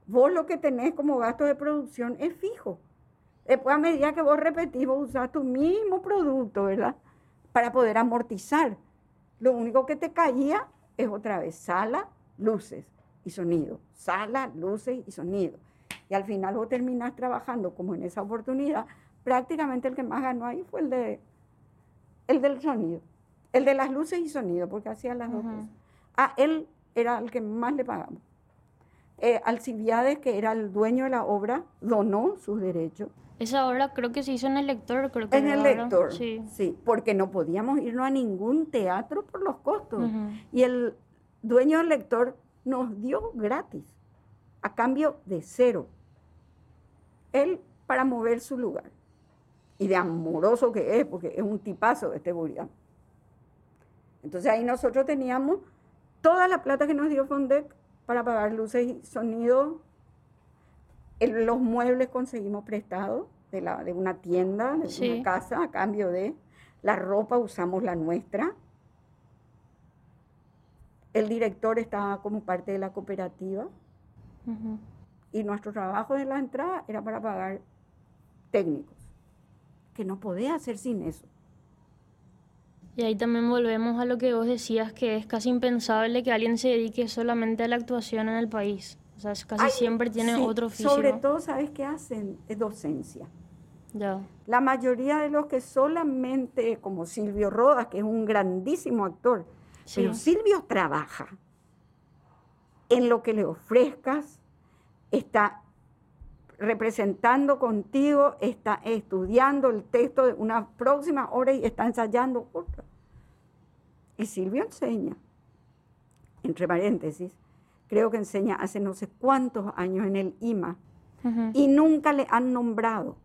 vos lo que tenés como gasto de producción es fijo. Después, a medida que vos repetís, vos usás tu mismo producto, ¿verdad? Para poder amortizar. Lo único que te caía es otra vez sala, luces y sonido. Sala, luces y sonido. Y al final vos terminás trabajando como en esa oportunidad. Prácticamente el que más ganó ahí fue el, de, el del sonido. El de las luces y sonido, porque hacía las dos cosas. A él era el que más le pagamos. Eh, Alcibiades, que era el dueño de la obra, donó sus derechos. Esa obra creo que se hizo en el lector, creo que En el lector, Sí. sí, porque no podíamos irnos a ningún teatro por los costos. Y el dueño del lector nos dio gratis, a cambio de cero. Él para mover su lugar. Y de amoroso que es, porque es un tipazo este Burián. Entonces ahí nosotros teníamos toda la plata que nos dio Fondec para pagar luces y sonido. El- los muebles conseguimos prestados de, la, de una tienda, de Sí. una casa, a cambio de la ropa usamos la nuestra. El director estaba como parte de la cooperativa y nuestro trabajo de la entrada era para pagar técnicos, que no podía hacer sin eso. Y ahí también volvemos a lo que vos decías, que es casi impensable que alguien se dedique solamente a la actuación en el país. O sea, casi Ay, siempre tiene sí, otro oficio. Sobre todo, ¿sabes qué hacen? Es docencia. Ya. La mayoría de los que solamente, como Silvio Rodas, que es un grandísimo actor, Sí. pero Silvio trabaja en lo que le ofrezcas, está representando contigo, está estudiando el texto de una próxima hora y está ensayando otra. Y Silvio enseña, entre paréntesis, creo que enseña hace no sé cuántos años en el IMA y nunca le han nombrado.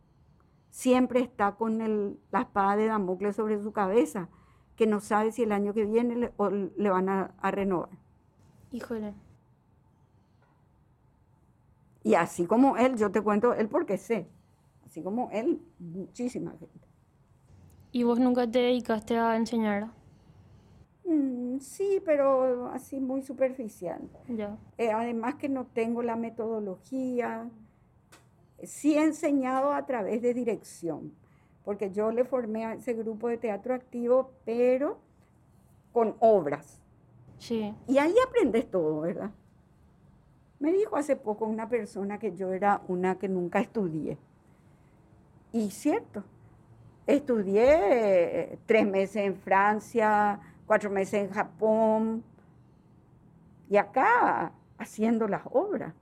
Siempre está con el- la espada de Damocles sobre su cabeza, que no sabe si el año que viene le, o le van a, a renovar. Híjole. Y así como él, yo te cuento él porque sé, así como él, muchísima gente. ¿Y vos nunca te dedicaste a enseñar? Mm, sí, pero así muy superficial. Ya. Eh, además que no tengo la metodología. Sí he enseñado a través de dirección, porque yo le formé a ese grupo de teatro activo, pero con obras. Sí. Y ahí aprendes todo, ¿verdad? Me dijo hace poco una persona que yo era una que nunca estudié. Y cierto, estudié eh, tres meses en Francia, cuatro meses en Japón, y acá haciendo las obras.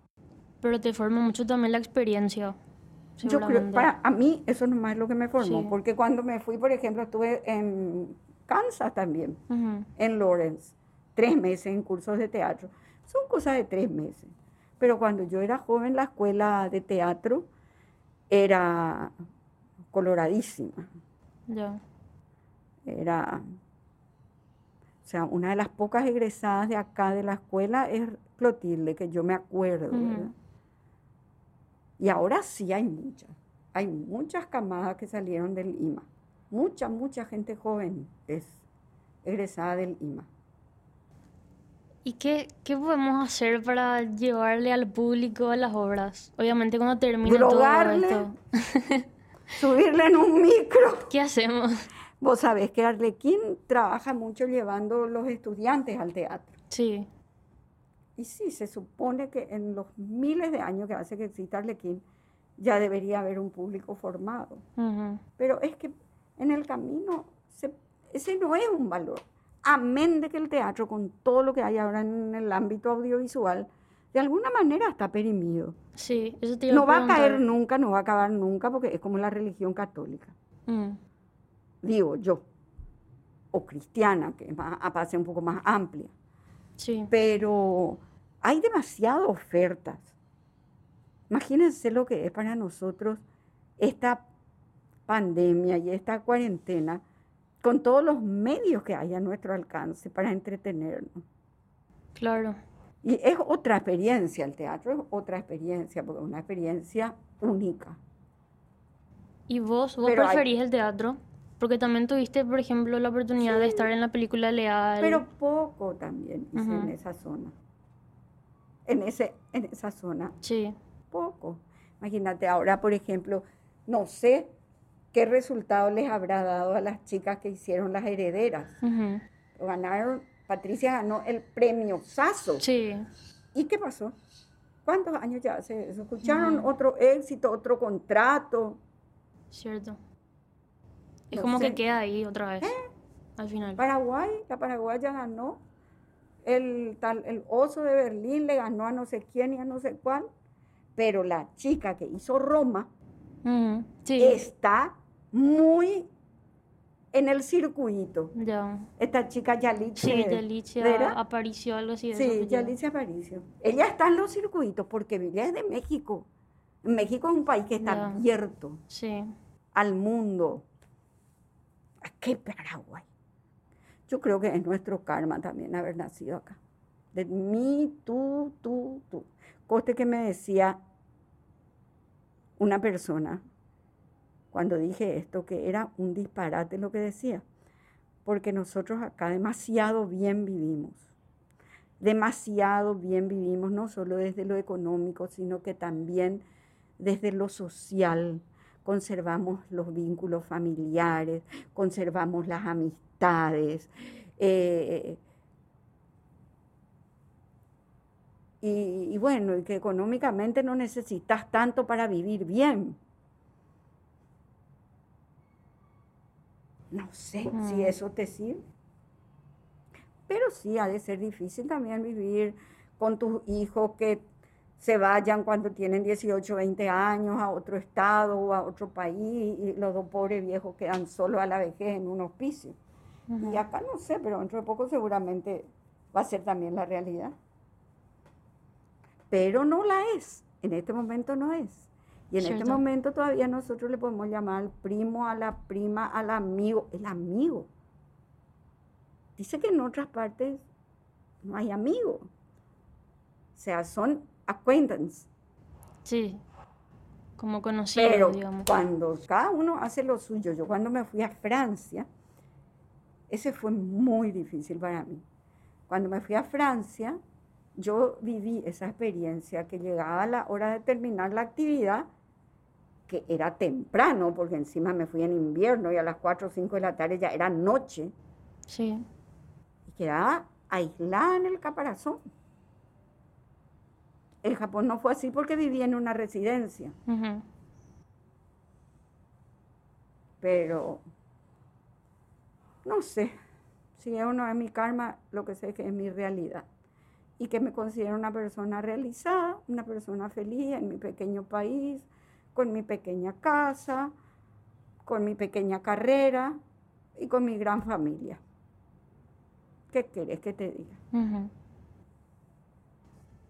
Pero te forma mucho también la experiencia. Yo creo, para a mí eso nomás es lo que me formó, Sí. porque cuando me fui, por ejemplo, estuve en Kansas también, en Lawrence, tres meses en cursos de teatro. Son cosas de tres meses. Pero cuando yo era joven, la escuela de teatro era coloradísima. Ya. Era, o sea, una de las pocas egresadas de acá de la escuela es Clotilde, que yo me acuerdo. Y ahora sí hay muchas. hay muchas camadas que salieron del IMA. Mucha, mucha gente joven es egresada del IMA. ¿Y qué, qué podemos hacer para llevarle al público a las obras? Obviamente cuando termine Drogarle. todo esto. Subirle en un micro. ¿Qué hacemos? Vos sabés que Arlequín trabaja mucho llevando los estudiantes al teatro. Sí, Y sí, se supone que en los miles de años que hace que exista Arlequín, ya debería haber un público formado. Pero es que en el camino se- ese no es un valor. Amén de que el teatro, con todo lo que hay ahora en el ámbito audiovisual, de alguna manera está perimido. sí, eso te iba No va a caer nunca, no va a acabar nunca, porque es como la religión católica, Mm, digo yo, o cristiana, que es más, aparte un poco más amplia. sí, Pero hay demasiadas ofertas. Imagínense lo que es para nosotros esta pandemia y esta cuarentena con todos los medios que hay a nuestro alcance para entretenernos. claro. Y es otra experiencia, el teatro es otra experiencia, porque es una experiencia única. ¿Y vos, vos Pero hay- preferís el teatro? Porque también tuviste, por ejemplo, la oportunidad de estar en la película Leal. Pero poco también hice en esa zona. En, ese, en esa zona. Sí, poco. Imagínate ahora, por ejemplo, no sé qué resultado les habrá dado a las chicas que hicieron las herederas. Ganaron, Patricia ganó el premio Saso. sí, ¿Y qué pasó? ¿Cuántos años ya eso? ¿Escucharon otro éxito, otro contrato? cierto. Es No como sé. ¿Eh? que queda ahí otra vez, al final. Paraguay, la paraguaya ganó. El, tal, el oso de Berlín le ganó a no sé quién y a no sé cuál. Pero la chica que hizo Roma Sí, está muy en el circuito. ya. Esta chica Yalitza. Sí, Yalicia. Aparicio, algo así. de Sí. Yalitza Aparicio. Ella está en los circuitos porque ella es de México. México es un país que está Ya. abierto Sí, al mundo. ¿A qué Paraguay? Yo creo que es nuestro karma también haber nacido acá. De mí, tú, tú, tú. Coste que me decía una persona cuando dije esto, que era un disparate lo que decía. Porque nosotros acá demasiado bien vivimos. Demasiado bien vivimos, no solo desde lo económico, sino que también desde lo social. Conservamos los vínculos familiares, conservamos las amistades. eh, y, bueno, que económicamente no necesitas tanto para vivir bien. No sé si eso te sirve. Pero sí, ha de ser difícil también vivir con tus hijos que se vayan cuando tienen 18, 20 años a otro estado o a otro país y los dos pobres viejos quedan solos a la vejez en un hospicio. Y acá no sé, pero dentro de poco seguramente va a ser también la realidad. Pero no la es. En este momento no es. Y en este momento todavía nosotros le podemos llamar al primo, a la prima, al amigo, el amigo. Dice que en otras partes no hay amigo. O sea, son acquaintance. sí. Como conocido, Pero digamos. cuando cada uno hace lo suyo, yo cuando me fui a Francia, ese fue muy difícil para mí. Cuando me fui a Francia, yo viví esa experiencia que llegaba la hora de terminar la actividad, que era temprano, porque encima me fui en invierno y a las 4 o 5 de la tarde ya era noche, Sí, y quedaba aislada en el caparazón. El Japón no fue así porque vivía en una residencia. pero no sé, si es o no es mi karma, lo que sé es que es mi realidad. Y que me considero una persona realizada, una persona feliz en mi pequeño país, con mi pequeña casa, con mi pequeña carrera y con mi gran familia. ¿Qué quieres que te diga?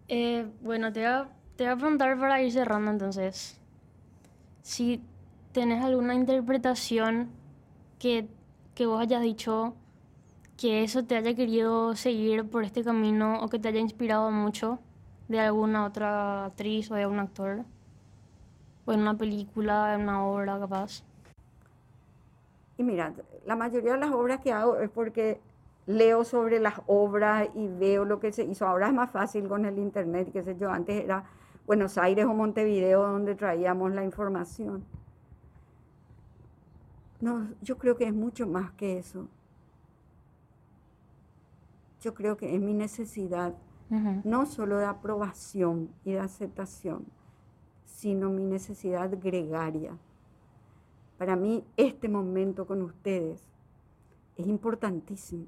Eh, bueno, te voy, a, te voy a preguntar para ir cerrando entonces. Si tenés alguna interpretación que, que vos hayas dicho que eso te haya querido seguir por este camino o que te haya inspirado mucho de alguna otra actriz o de algún actor. O en una película, en una obra, capaz. Y mira, la mayoría de las obras que hago es porque leo sobre las obras y veo lo que se hizo. Ahora es más fácil con el internet, qué sé yo. Antes era Buenos Aires o Montevideo donde traíamos la información. No, yo creo que es mucho más que eso. Yo creo que es mi necesidad, no solo de aprobación y de aceptación, sino mi necesidad gregaria. Para mí este momento con ustedes es importantísimo.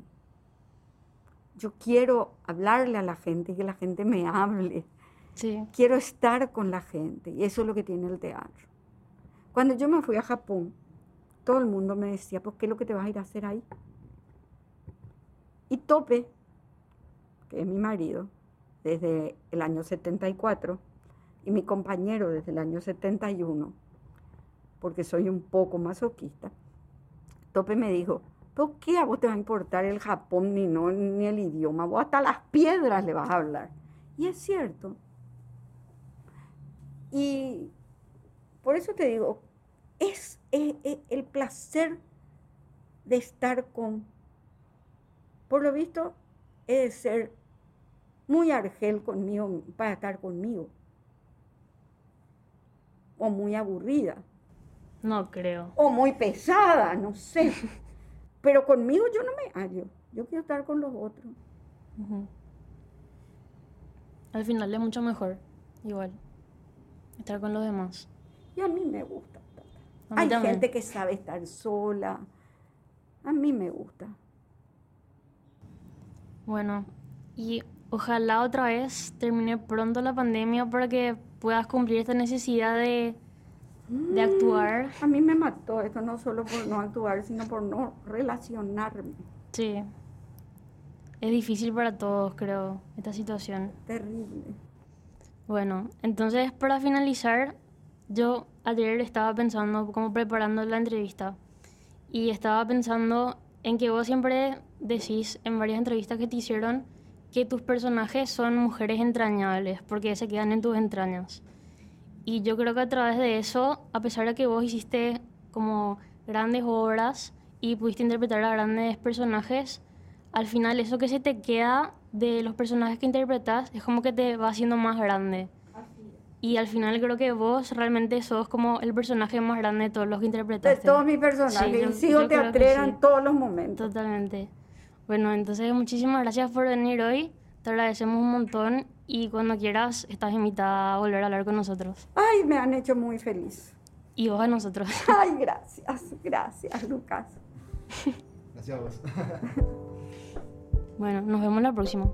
Yo quiero hablarle a la gente y que la gente me hable. Sí. Quiero estar con la gente y eso es lo que tiene el teatro. Cuando yo me fui a Japón, todo el mundo me decía, ¿por qué es lo que te vas a ir a hacer ahí? Y Tope, que es mi marido, desde el año 74, y mi compañero desde el año 71, porque soy un poco masoquista, Tope me dijo, ¿por qué a vos te va a importar el Japón ni, no, ni el idioma? Vos hasta las piedras le vas a hablar. Y es cierto. Y por eso te digo, es, el placer de estar con, por lo visto, es ser muy argel conmigo para estar conmigo. O muy aburrida. No creo. O muy pesada, no sé. Pero conmigo yo no me hallo. Yo quiero estar con los otros. Al final es mucho mejor, igual, estar con los demás. Y a mí me gusta. Hay gente que sabe estar sola. A mí me gusta. Bueno, y ojalá otra vez termine pronto la pandemia para que puedas cumplir esta necesidad de, de mm, actuar. A mí me mató esto, no solo por no actuar, sino por no relacionarme. Sí. Es difícil para todos, creo, esta situación. Terrible. Bueno, entonces para finalizar, yo ayer estaba pensando, como preparando la entrevista, y estaba pensando en que vos siempre decís en varias entrevistas que te hicieron que tus personajes son mujeres entrañables, porque se quedan en tus entrañas. Y yo creo que a través de eso, a pesar de que vos hiciste como grandes obras y pudiste interpretar a grandes personajes, al final eso que se te queda de los personajes que interpretas es como que te va haciendo más grande. Y al final creo que vos realmente sos como el personaje más grande de todos los que interpretaste. De todos mis personajes. Sí, y sigo teatrera en todos los momentos. Totalmente. Bueno, entonces muchísimas gracias por venir hoy. Te agradecemos un montón y cuando quieras estás invitada a volver a hablar con nosotros. Ay, me han hecho muy feliz. Y vos a nosotros. Ay, gracias, gracias, Lucas. Gracias a vos. bueno, nos vemos la próxima.